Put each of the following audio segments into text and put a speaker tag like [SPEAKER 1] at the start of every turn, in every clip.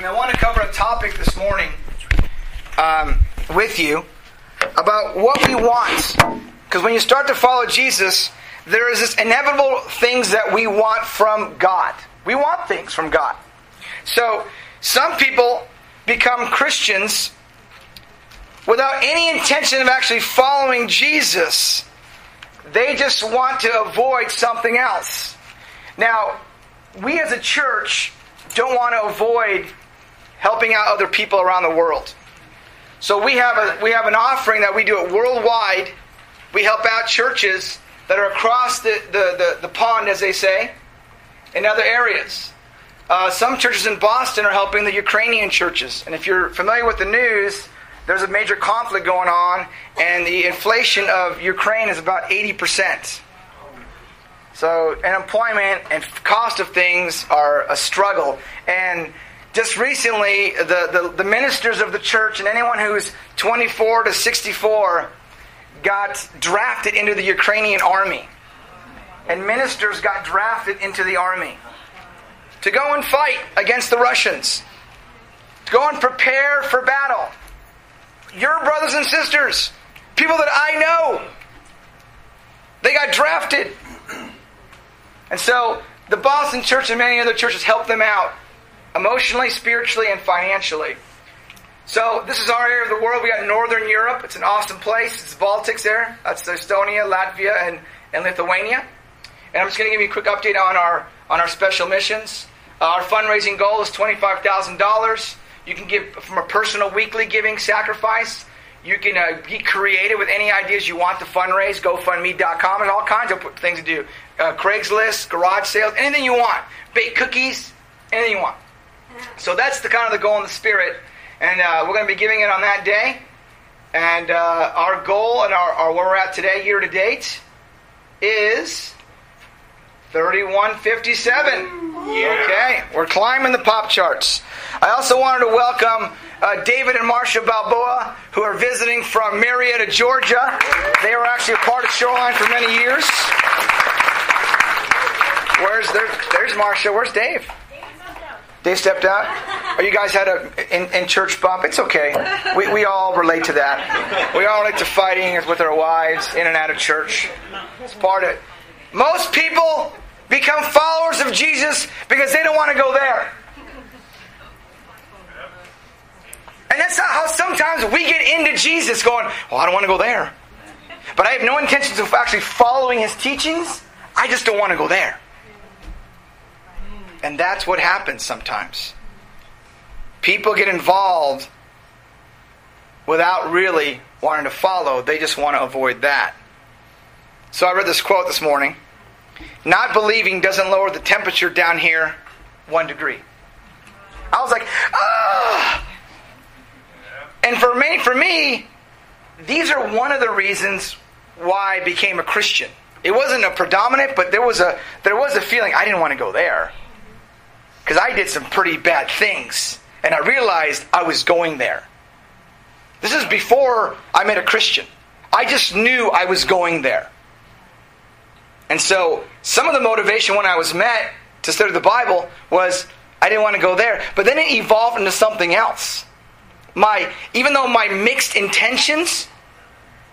[SPEAKER 1] And I want to cover a topic this morning um, with you about what we want. Because when you start to follow Jesus, there is this inevitable things that we want from God. We want things from God. So some people become Christians without any intention of actually following Jesus. They just want to avoid something else. Now, we as a church don't want to avoid helping out other people around the world. So we have a we have an offering that we do it worldwide. We help out churches that are across the, the, the, the pond, as they say, in other areas. Uh, some churches in Boston are helping the Ukrainian churches. And if you're familiar with the news, there's a major conflict going on, and the inflation of Ukraine is about 80%. So, unemployment and cost of things are a struggle. And just recently, the, the, the, ministers of the church and anyone who's 24 to 64 got drafted into the Ukrainian army. And ministers got drafted into the army to go and fight against the Russians, to go and prepare for battle. Your brothers and sisters, people that I know, they got drafted. And so the Boston church and many other churches helped them out emotionally, spiritually, and financially. So this is our area of the world. We got Northern Europe. It's an awesome place. It's the Baltics there. That's Estonia, Latvia, and, and Lithuania. And I'm just going to give you a quick update on our on our special missions. Uh, our fundraising goal is twenty five thousand dollars. You can give from a personal weekly giving sacrifice. You can uh, get creative with any ideas you want to fundraise. GoFundMe.com and all kinds of things to do. Uh, Craigslist, garage sales, anything you want. Bake cookies, anything you want. So that's the kind of the goal in the spirit, and uh, we're going to be giving it on that day. And uh, our goal and our, our, where we're at today, year to date, is 3157. Yeah. Okay, we're climbing the pop charts. I also wanted to welcome uh, David and Marsha Balboa, who are visiting from Marietta, Georgia. They were actually a part of Shoreline for many years. Where's there, there's Marcia? Where's Dave? They stepped out. Or you guys had a in, in, church bump. It's okay. We, we all relate to that. We all relate to fighting with our wives in and out of church. It's part of it. Most people become followers of Jesus because they don't want to go there. And that's how sometimes we get into Jesus going, well, I don't want to go there. But I have no intentions of actually following his teachings. I just don't want to go there. And that's what happens sometimes. People get involved without really wanting to follow, they just want to avoid that. So I read this quote this morning Not believing doesn't lower the temperature down here one degree. I was like, ah! And for me, for me, these are one of the reasons why I became a Christian. It wasn't a predominant, but there was a there was a feeling I didn't want to go there because I did some pretty bad things. And I realized I was going there. This is before I met a Christian. I just knew I was going there. And so, some of the motivation when I was met to study the Bible was I didn't want to go there. But then it evolved into something else. My, even though my mixed intentions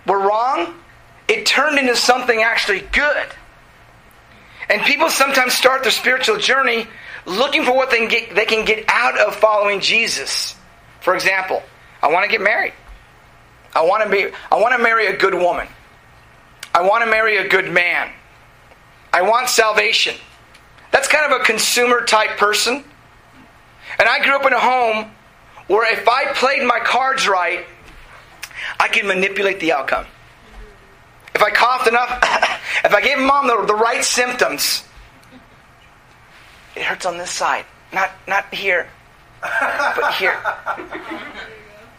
[SPEAKER 1] were wrong, it turned into something actually good. And people sometimes start their spiritual journey looking for what they can get, they can get out of following Jesus. For example, I want to get married. I want to be I want to marry a good woman. I want to marry a good man. I want salvation. That's kind of a consumer type person. And I grew up in a home where if I played my cards right, I could manipulate the outcome. If I coughed enough, if I gave mom the, the right symptoms, it hurts on this side, not not here, but here.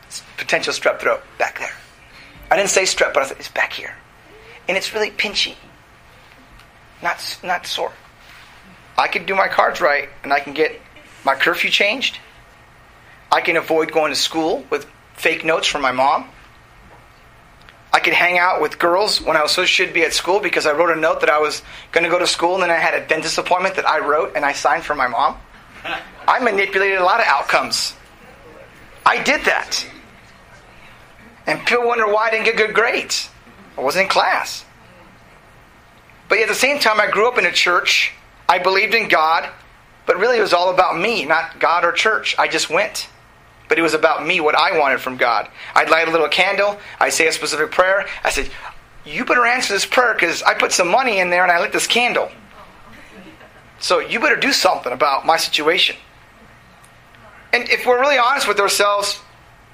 [SPEAKER 1] It's potential strep throat back there. I didn't say strep, but I thought it's back here, and it's really pinchy, not not sore. I can do my cards right, and I can get my curfew changed. I can avoid going to school with fake notes from my mom. I could hang out with girls when I was so should be at school because I wrote a note that I was going to go to school and then I had a dentist appointment that I wrote and I signed for my mom. I manipulated a lot of outcomes. I did that. And people wonder why I didn't get good grades. I wasn't in class. But at the same time, I grew up in a church. I believed in God, but really it was all about me, not God or church. I just went. But it was about me, what I wanted from God. I'd light a little candle. I'd say a specific prayer. I said, You better answer this prayer because I put some money in there and I lit this candle. So you better do something about my situation. And if we're really honest with ourselves,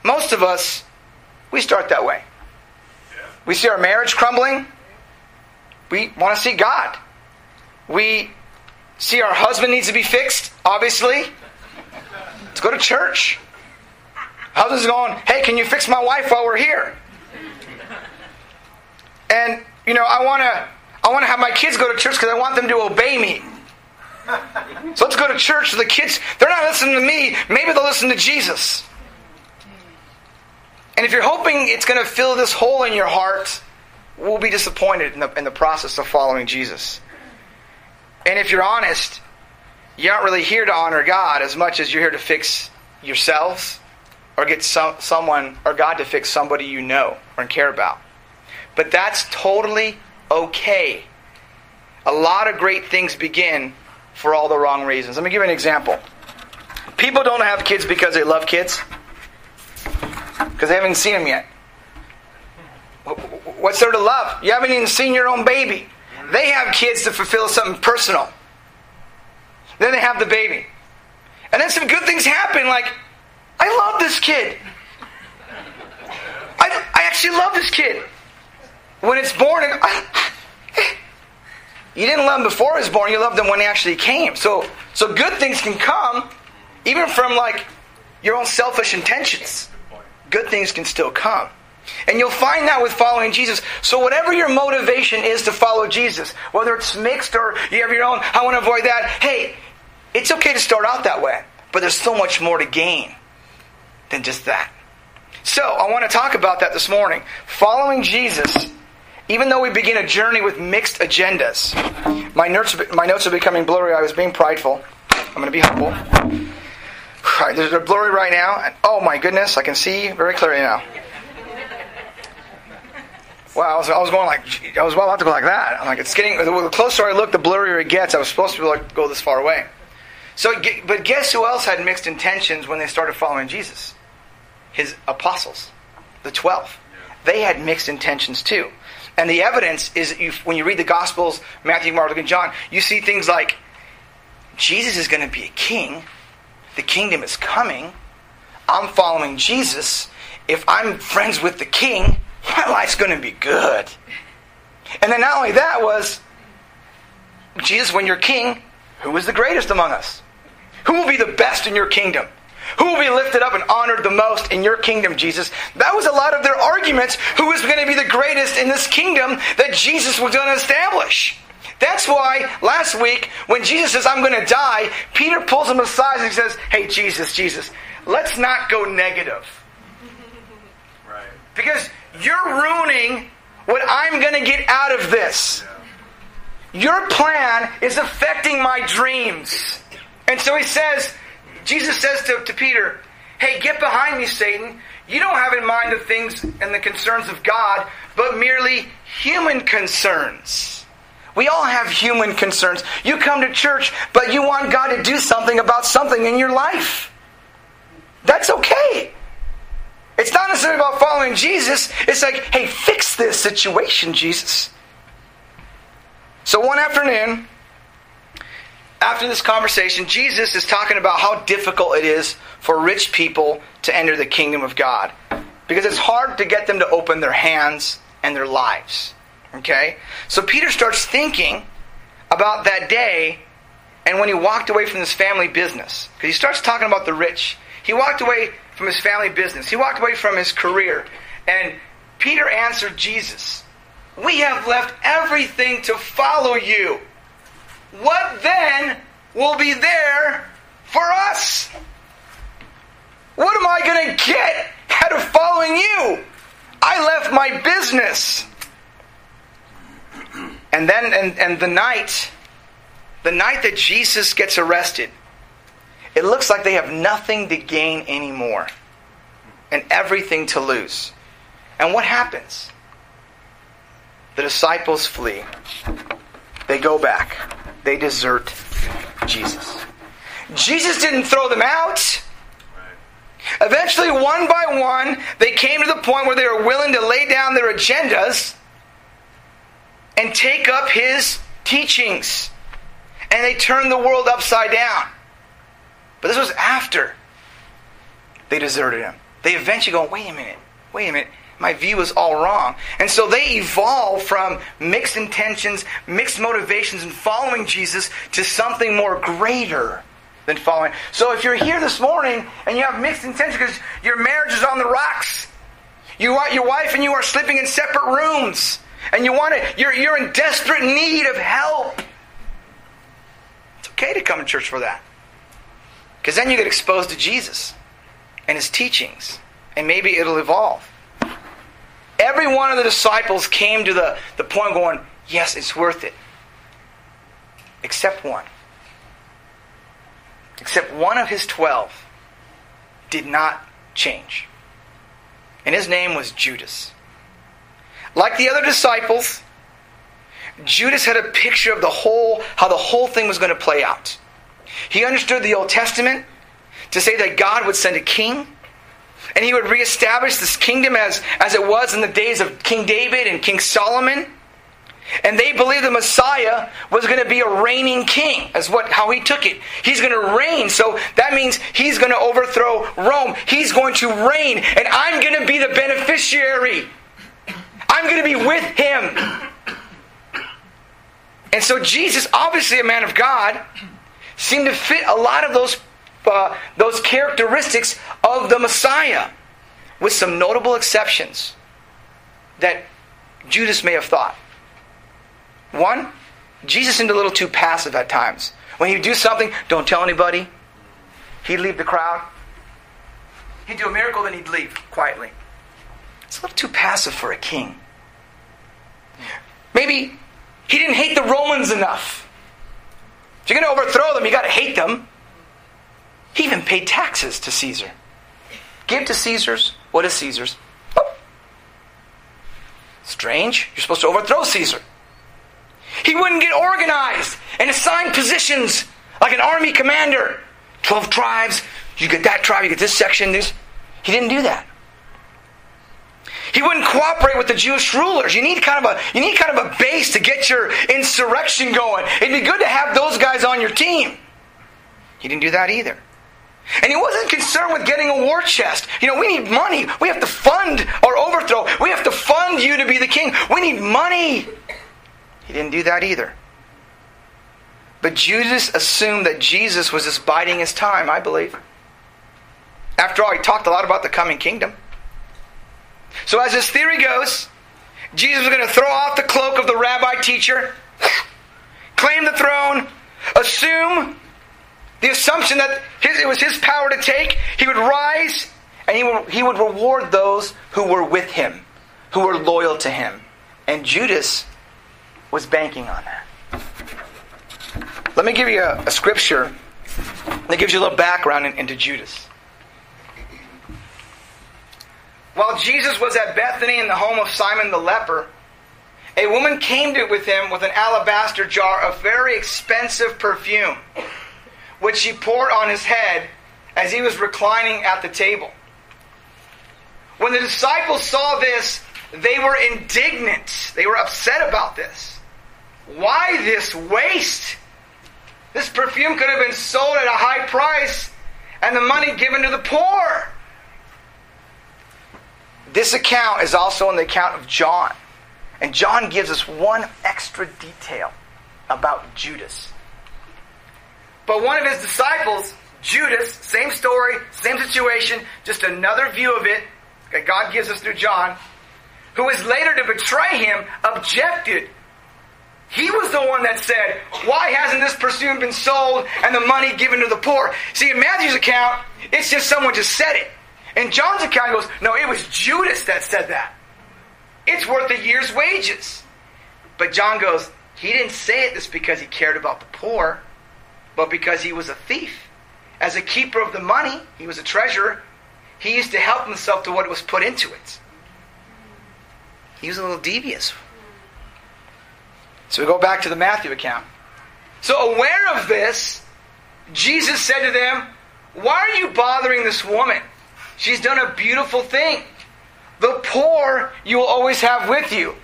[SPEAKER 1] most of us, we start that way. We see our marriage crumbling. We want to see God. We see our husband needs to be fixed, obviously. Let's go to church. Husband's going, hey, can you fix my wife while we're here? And, you know, I want to I want to have my kids go to church because I want them to obey me. So let's go to church. The kids, they're not listening to me. Maybe they'll listen to Jesus. And if you're hoping it's going to fill this hole in your heart, we'll be disappointed in the, in the process of following Jesus. And if you're honest, you aren't really here to honor God as much as you're here to fix yourselves or get some, someone or God to fix somebody you know or care about. But that's totally okay. A lot of great things begin for all the wrong reasons. Let me give you an example. People don't have kids because they love kids, because they haven't seen them yet. What's there to love? You haven't even seen your own baby. They have kids to fulfill something personal. Then they have the baby. And then some good things happen, like, I love this kid. I, I actually love this kid. When it's born, I, you didn't love him before he was born, you loved him when he actually came. So, so good things can come even from like your own selfish intentions. Good things can still come. And you'll find that with following Jesus. So whatever your motivation is to follow Jesus, whether it's mixed or you have your own, I want to avoid that. Hey, it's okay to start out that way, but there's so much more to gain than just that. So I want to talk about that this morning. Following Jesus even though we begin a journey with mixed agendas. My notes, my notes are becoming blurry. I was being prideful. I'm going to be humble. Right, they're blurry right now. And, oh my goodness, I can see very clearly now. Wow, I was, I was going like, I was well about to go like that. I'm like, it's getting, the closer I look, the blurrier it gets. I was supposed to be like, go this far away. So, but guess who else had mixed intentions when they started following Jesus? His apostles, the twelve. They had mixed intentions too. And the evidence is you, when you read the Gospels, Matthew, Mark, and John, you see things like Jesus is going to be a king. The kingdom is coming. I'm following Jesus. If I'm friends with the king, my life's going to be good. And then not only that was Jesus, when you're king, who is the greatest among us? Who will be the best in your kingdom? Who will be lifted up and honored the most in your kingdom, Jesus? That was a lot of their arguments. Who is going to be the greatest in this kingdom that Jesus was going to establish? That's why last week, when Jesus says, I'm going to die, Peter pulls him aside and he says, Hey, Jesus, Jesus, let's not go negative. Right. Because you're ruining what I'm going to get out of this. Your plan is affecting my dreams. And so he says, Jesus says to, to Peter, Hey, get behind me, Satan. You don't have in mind the things and the concerns of God, but merely human concerns. We all have human concerns. You come to church, but you want God to do something about something in your life. That's okay. It's not necessarily about following Jesus. It's like, hey, fix this situation, Jesus. So one afternoon, after this conversation, Jesus is talking about how difficult it is for rich people to enter the kingdom of God. Because it's hard to get them to open their hands and their lives. Okay? So Peter starts thinking about that day and when he walked away from his family business. Because he starts talking about the rich. He walked away from his family business, he walked away from his career. And Peter answered Jesus, We have left everything to follow you. What then will be there for us? What am I going to get out of following you? I left my business. And then, and, and the night, the night that Jesus gets arrested, it looks like they have nothing to gain anymore and everything to lose. And what happens? The disciples flee. They go back. They desert Jesus. Jesus didn't throw them out. Eventually, one by one, they came to the point where they were willing to lay down their agendas and take up his teachings. And they turned the world upside down. But this was after they deserted him. They eventually go, wait a minute, wait a minute. My view is all wrong. And so they evolve from mixed intentions, mixed motivations, and following Jesus to something more greater than following. So if you're here this morning and you have mixed intentions because your marriage is on the rocks, you are, your wife and you are sleeping in separate rooms, and you want to, you're, you're in desperate need of help. It's okay to come to church for that. Because then you get exposed to Jesus and his teachings, and maybe it'll evolve. Every one of the disciples came to the, the point going, Yes, it's worth it. Except one. Except one of his twelve did not change. And his name was Judas. Like the other disciples, Judas had a picture of the whole, how the whole thing was going to play out. He understood the Old Testament to say that God would send a king and he would reestablish this kingdom as, as it was in the days of King David and King Solomon. And they believed the Messiah was going to be a reigning king, as what how he took it. He's going to reign, so that means he's going to overthrow Rome. He's going to reign, and I'm going to be the beneficiary. I'm going to be with him. And so Jesus, obviously a man of God, seemed to fit a lot of those uh, those characteristics of the Messiah, with some notable exceptions that Judas may have thought. One, Jesus seemed a little too passive at times. When he'd do something, don't tell anybody. He'd leave the crowd. He'd do a miracle, then he'd leave quietly. It's a little too passive for a king. Maybe he didn't hate the Romans enough. If you're going to overthrow them, you got to hate them. He even paid taxes to Caesar. Give to Caesar's what is Caesar's. Strange. You're supposed to overthrow Caesar. He wouldn't get organized and assign positions like an army commander. Twelve tribes. You get that tribe. You get this section. This. He didn't do that. He wouldn't cooperate with the Jewish rulers. You need kind of a you need kind of a base to get your insurrection going. It'd be good to have those guys on your team. He didn't do that either. And he wasn't concerned with getting a war chest. You know, we need money. We have to fund our overthrow. We have to fund you to be the king. We need money. He didn't do that either. But Judas assumed that Jesus was just biding his time, I believe. After all, he talked a lot about the coming kingdom. So, as his theory goes, Jesus was going to throw off the cloak of the rabbi teacher, claim the throne, assume the assumption that his, it was his power to take, he would rise and he would, he would reward those who were with him, who were loyal to him. And Judas was banking on that. Let me give you a, a scripture that gives you a little background in, into Judas. While Jesus was at Bethany in the home of Simon the leper, a woman came to with him with an alabaster jar of very expensive perfume, which she poured on his head as he was reclining at the table. When the disciples saw this, they were indignant. They were upset about this. Why this waste? This perfume could have been sold at a high price and the money given to the poor. This account is also in the account of John. And John gives us one extra detail about Judas. But one of his disciples, Judas, same story, same situation, just another view of it that God gives us through John, who is later to betray him, objected he was the one that said, Why hasn't this perfume been sold and the money given to the poor? See, in Matthew's account, it's just someone just said it. In John's account, goes, No, it was Judas that said that. It's worth a year's wages. But John goes, He didn't say it just because he cared about the poor, but because he was a thief. as a keeper of the money, he was a treasurer, he used to help himself to what was put into it. He was a little devious. So we go back to the Matthew account. So, aware of this, Jesus said to them, Why are you bothering this woman? She's done a beautiful thing. The poor you will always have with you,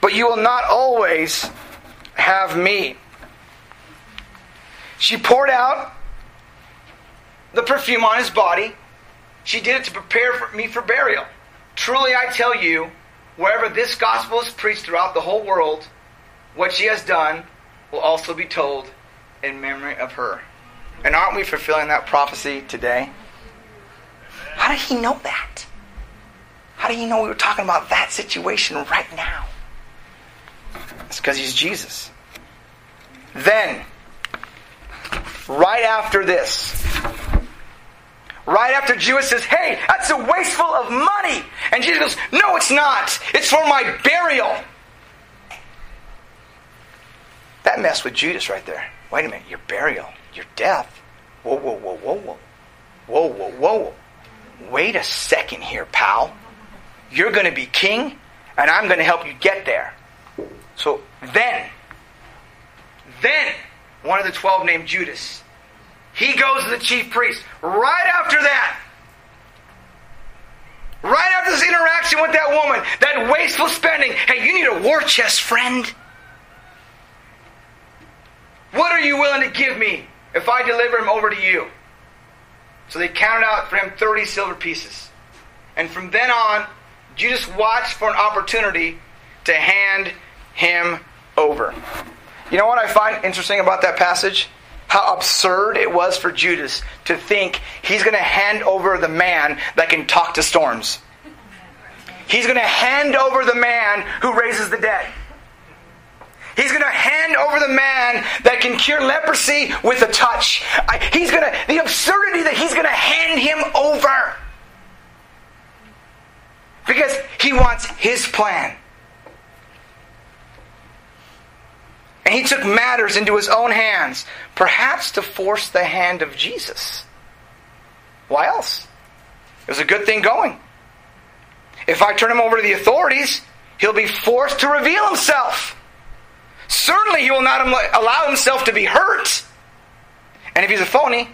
[SPEAKER 1] but you will not always have me. She poured out the perfume on his body. She did it to prepare for me for burial. Truly, I tell you, wherever this gospel is preached throughout the whole world, what she has done will also be told in memory of her. And aren't we fulfilling that prophecy today? How did he know that? How did he know we were talking about that situation right now? It's because he's Jesus. Then, right after this, right after Judas says, Hey, that's a wasteful of money. And Jesus goes, No, it's not. It's for my burial. That messed with Judas right there. Wait a minute, your burial, your death. Whoa, whoa, whoa, whoa, whoa. Whoa, whoa, whoa. Wait a second here, pal. You're going to be king, and I'm going to help you get there. So then, then, one of the twelve named Judas, he goes to the chief priest. Right after that, right after this interaction with that woman, that wasteful spending, hey, you need a war chest, friend. What are you willing to give me if I deliver him over to you? So they counted out for him 30 silver pieces. And from then on, Judas watched for an opportunity to hand him over. You know what I find interesting about that passage? How absurd it was for Judas to think he's going to hand over the man that can talk to storms. He's going to hand over the man who raises the dead. He's going to hand over the man that can cure leprosy with a touch. I, he's going to, the absurdity that he's going to hand him over. Because he wants his plan. And he took matters into his own hands, perhaps to force the hand of Jesus. Why else? It was a good thing going. If I turn him over to the authorities, he'll be forced to reveal himself. Certainly, he will not allow himself to be hurt. And if he's a phony,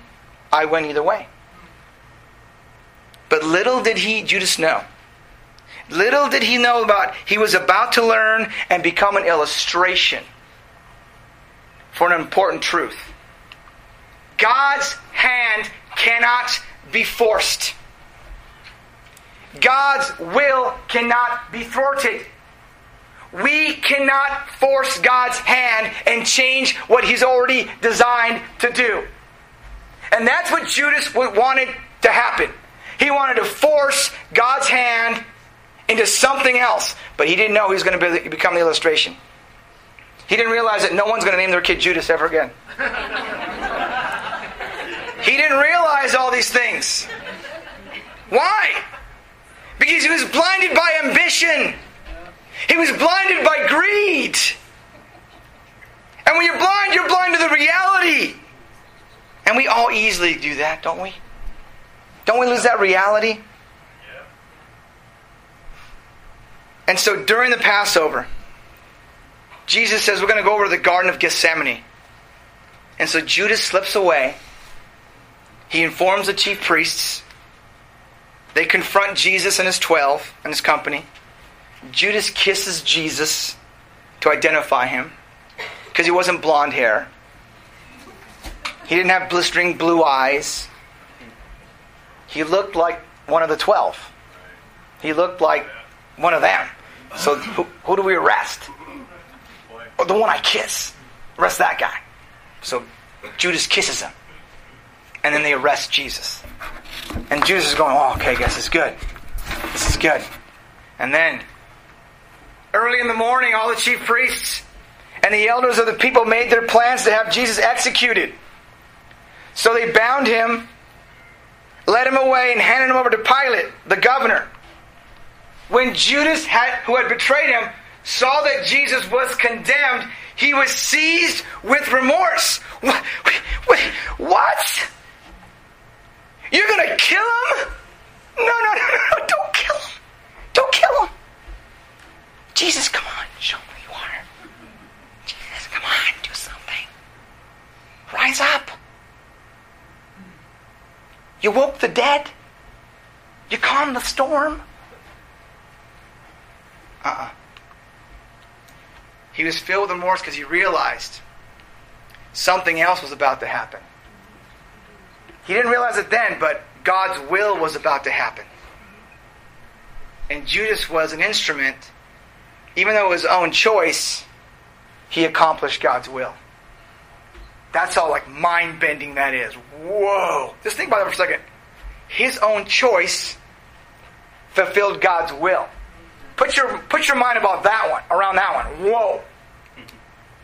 [SPEAKER 1] I win either way. But little did he, Judas, know. Little did he know about he was about to learn and become an illustration for an important truth. God's hand cannot be forced. God's will cannot be thwarted. We cannot force God's hand and change what He's already designed to do. And that's what Judas wanted to happen. He wanted to force God's hand into something else, but he didn't know he was going to become the illustration. He didn't realize that no one's going to name their kid Judas ever again. he didn't realize all these things. Why? Because he was blinded by ambition. He was blinded by greed. And when you're blind, you're blind to the reality. And we all easily do that, don't we? Don't we lose that reality? And so during the Passover, Jesus says, We're going to go over to the Garden of Gethsemane. And so Judas slips away. He informs the chief priests. They confront Jesus and his 12 and his company. Judas kisses Jesus to identify him because he wasn't blonde hair. He didn't have blistering blue eyes. He looked like one of the 12. He looked like one of them. So who, who do we arrest? Oh, the one I kiss. Arrest that guy. So Judas kisses him. And then they arrest Jesus. And Judas is going, oh, okay, guess it's good. This is good. And then Early in the morning, all the chief priests and the elders of the people made their plans to have Jesus executed. So they bound him, led him away, and handed him over to Pilate, the governor. When Judas, had, who had betrayed him, saw that Jesus was condemned, he was seized with remorse. What? What? You're going to kill him? No, no, no, no, no. don't kill him. Don't kill him. Jesus, come on, show me who you are. Jesus, come on, do something. Rise up. You woke the dead. You calmed the storm. Uh uh He was filled with remorse because he realized something else was about to happen. He didn't realize it then, but God's will was about to happen. And Judas was an instrument, even though it was his own choice, he accomplished God's will. That's how like mind bending that is. Whoa. Just think about that for a second. His own choice fulfilled God's will. Put your put your mind about that one, around that one. Whoa.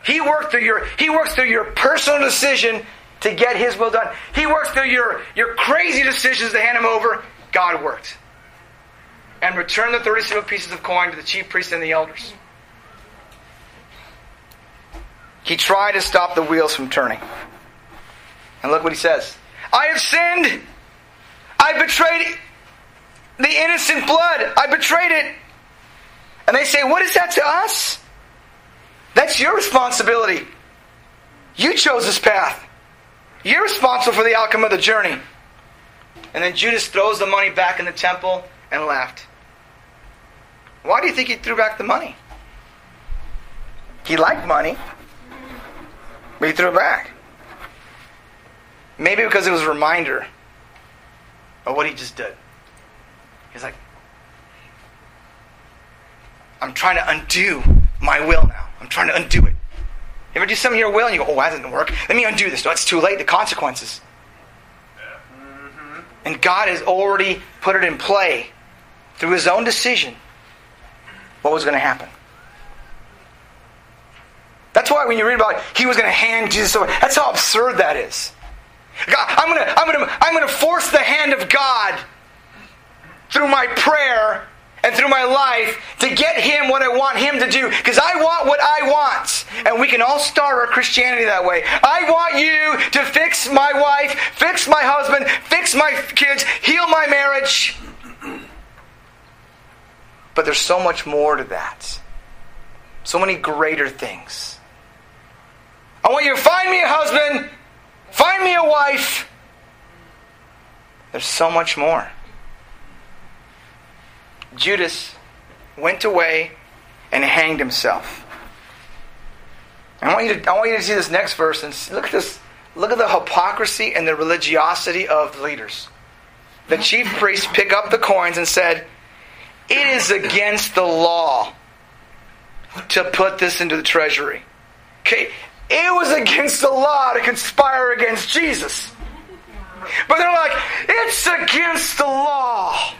[SPEAKER 1] He worked through your he works through your personal decision to get his will done. He works through your, your crazy decisions to hand him over. God worked. And returned the 30 silver pieces of coin to the chief priests and the elders. He tried to stop the wheels from turning. And look what he says I have sinned. I betrayed the innocent blood. I betrayed it. And they say, What is that to us? That's your responsibility. You chose this path. You're responsible for the outcome of the journey. And then Judas throws the money back in the temple and left. Why do you think he threw back the money? He liked money, but he threw it back. Maybe because it was a reminder of what he just did. He's like, I'm trying to undo my will now. I'm trying to undo it. You ever do something your will and you go, oh, that didn't work. Let me undo this. No, it's too late. The consequences. Mm-hmm. And God has already put it in play through his own decision what was going to happen. That's why when you read about he was going to hand Jesus over, that's how absurd that is. God, I'm going to, I'm going to, I'm going to force the hand of God through my prayer and through my life to get him what I want him to do because I want what I want. And we can all start our Christianity that way. I want you to fix my wife, fix my husband, fix my kids, heal my marriage. But there's so much more to that. So many greater things. I want you to find me a husband, find me a wife. There's so much more. Judas went away and hanged himself. I want you to, I want you to see this next verse and look at this. Look at the hypocrisy and the religiosity of the leaders. The chief priests pick up the coins and said, It is against the law to put this into the treasury. Okay, it was against the law to conspire against Jesus. But they're like, it's against the law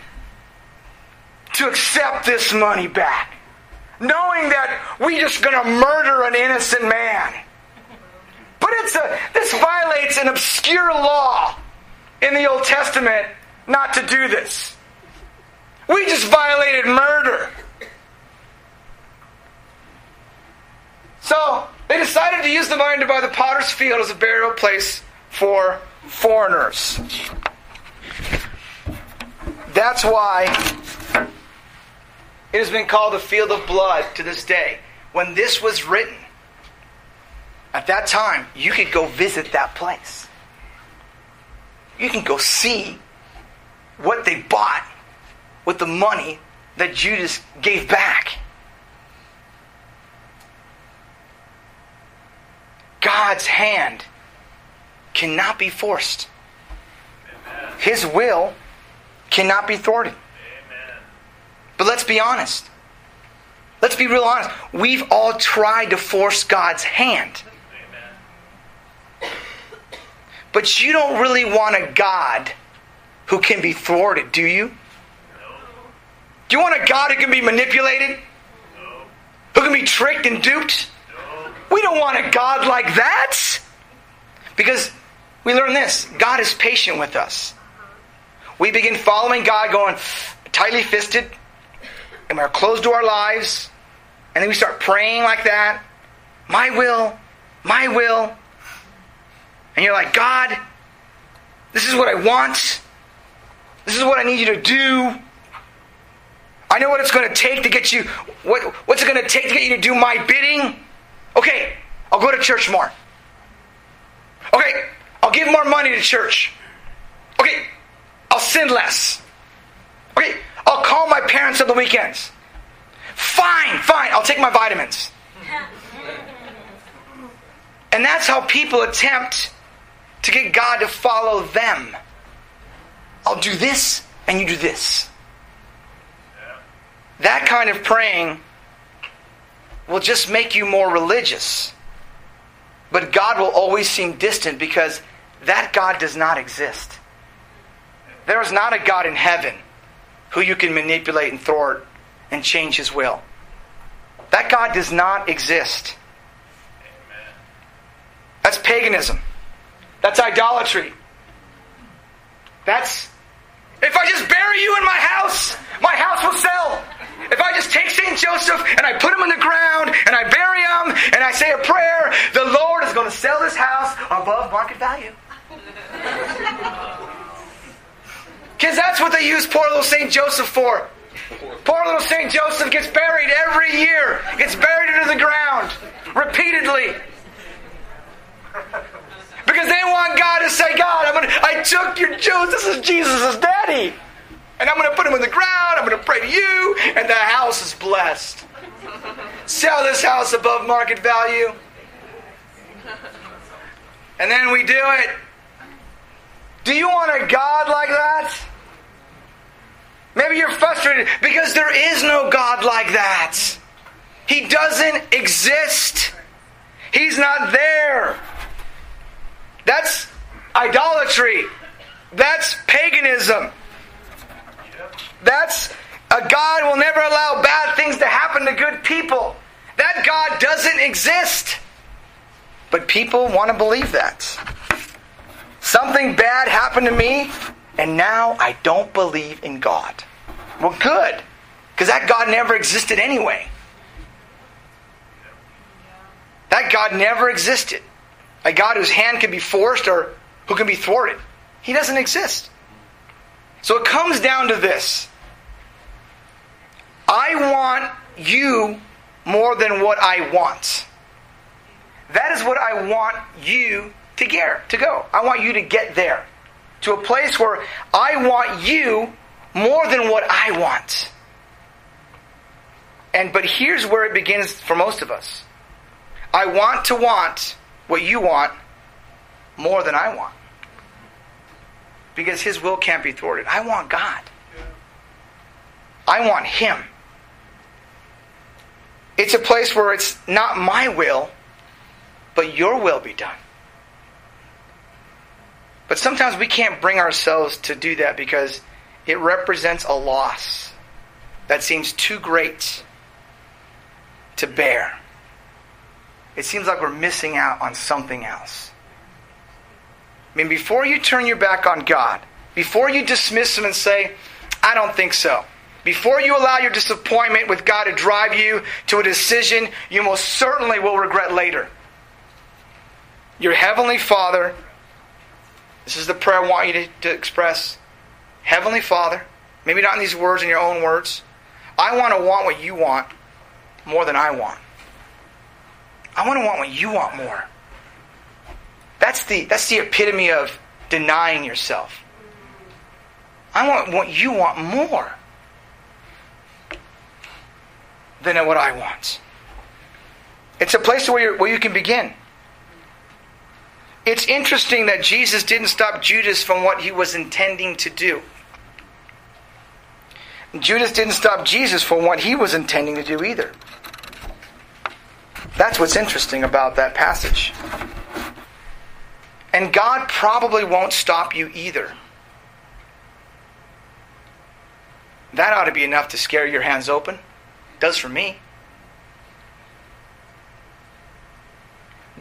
[SPEAKER 1] to accept this money back, knowing that we're just going to murder an innocent man. But it's a, this violates an obscure law in the Old Testament not to do this. We just violated murder. So they decided to use the money to buy the potter's field as a burial place for foreigners. That's why it has been called the field of blood to this day. When this was written, at that time, you could go visit that place. You can go see what they bought with the money that Judas gave back. God's hand cannot be forced. His will cannot be thwarted. But let's be honest. Let's be real honest. We've all tried to force God's hand. But you don't really want a God who can be thwarted, do you? No. Do you want a God who can be manipulated? No. Who can be tricked and duped? No. We don't want a God like that. Because we learn this God is patient with us. We begin following God, going tightly fisted, and we're closed to our lives, and then we start praying like that My will, my will. And you're like, God, this is what I want. This is what I need you to do. I know what it's going to take to get you, what, what's it going to take to get you to do my bidding? Okay, I'll go to church more. Okay, I'll give more money to church. Okay, I'll sin less. Okay, I'll call my parents on the weekends. Fine, fine, I'll take my vitamins. And that's how people attempt to get God to follow them. I'll do this, and you do this. That kind of praying will just make you more religious. But God will always seem distant because that God does not exist. There is not a God in heaven who you can manipulate and thwart and change his will. That God does not exist. That's paganism. That's idolatry. That's if I just bury you in my house, my house will sell. If I just take St. Joseph and I put him in the ground and I bury him and I say a prayer, the Lord is going to sell this house above market value. Because that's what they use poor little St. Joseph for. Poor little St. Joseph gets buried every year, gets buried into the ground repeatedly. Because they want God to say, God, I'm gonna, I took your Joseph, this is Jesus' daddy. And I'm going to put him in the ground, I'm going to pray to you, and the house is blessed. Sell this house above market value. And then we do it. Do you want a God like that? Maybe you're frustrated because there is no God like that. He doesn't exist. He's not there. That's idolatry. That's paganism. That's a God will never allow bad things to happen to good people. That God doesn't exist. But people want to believe that. Something bad happened to me, and now I don't believe in God. Well, good. Because that God never existed anyway. That God never existed. A God whose hand can be forced or who can be thwarted. He doesn't exist. So it comes down to this I want you more than what I want. That is what I want you to get to go. I want you to get there. To a place where I want you more than what I want. And but here's where it begins for most of us. I want to want what you want more than I want. Because his will can't be thwarted. I want God. I want him. It's a place where it's not my will, but your will be done. But sometimes we can't bring ourselves to do that because it represents a loss that seems too great to bear. It seems like we're missing out on something else. I mean, before you turn your back on God, before you dismiss Him and say, I don't think so, before you allow your disappointment with God to drive you to a decision you most certainly will regret later, your Heavenly Father, this is the prayer I want you to, to express. Heavenly Father, maybe not in these words, in your own words, I want to want what you want more than I want. I want to want what you want more. That's the, that's the epitome of denying yourself. I want what you want more than what I want. It's a place where, where you can begin. It's interesting that Jesus didn't stop Judas from what he was intending to do. Judas didn't stop Jesus from what he was intending to do either. That's what's interesting about that passage. And God probably won't stop you either. That ought to be enough to scare your hands open. It does for me.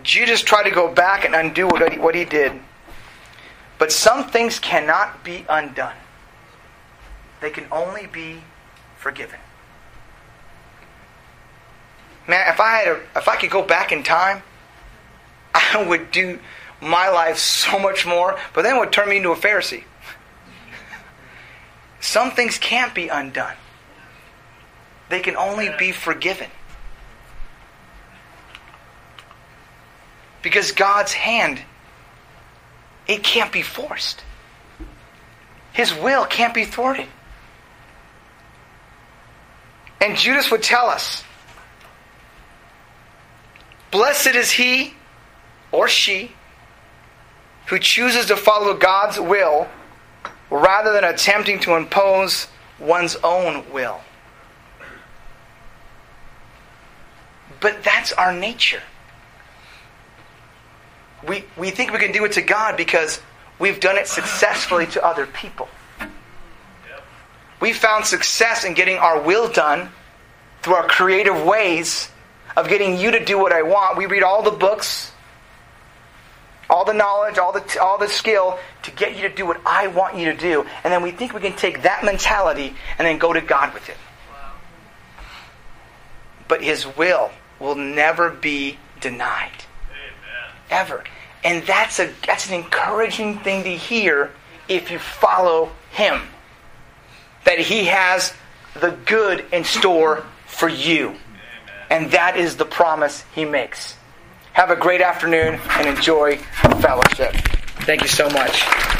[SPEAKER 1] Judas tried to go back and undo what he, what he did. But some things cannot be undone, they can only be forgiven. Man, if I had a, if I could go back in time, I would do my life so much more, but then it would turn me into a Pharisee. Some things can't be undone. They can only be forgiven. Because God's hand, it can't be forced. His will can't be thwarted. And Judas would tell us Blessed is he or she who chooses to follow God's will rather than attempting to impose one's own will. But that's our nature. We, we think we can do it to God because we've done it successfully to other people. We found success in getting our will done through our creative ways of getting you to do what I want. We read all the books, all the knowledge, all the, all the skill to get you to do what I want you to do. And then we think we can take that mentality and then go to God with it. But His will will never be denied. Amen. Ever. And that's, a, that's an encouraging thing to hear if you follow Him. That He has the good in store for you. And that is the promise He makes. Have a great afternoon and enjoy fellowship. Thank you so much.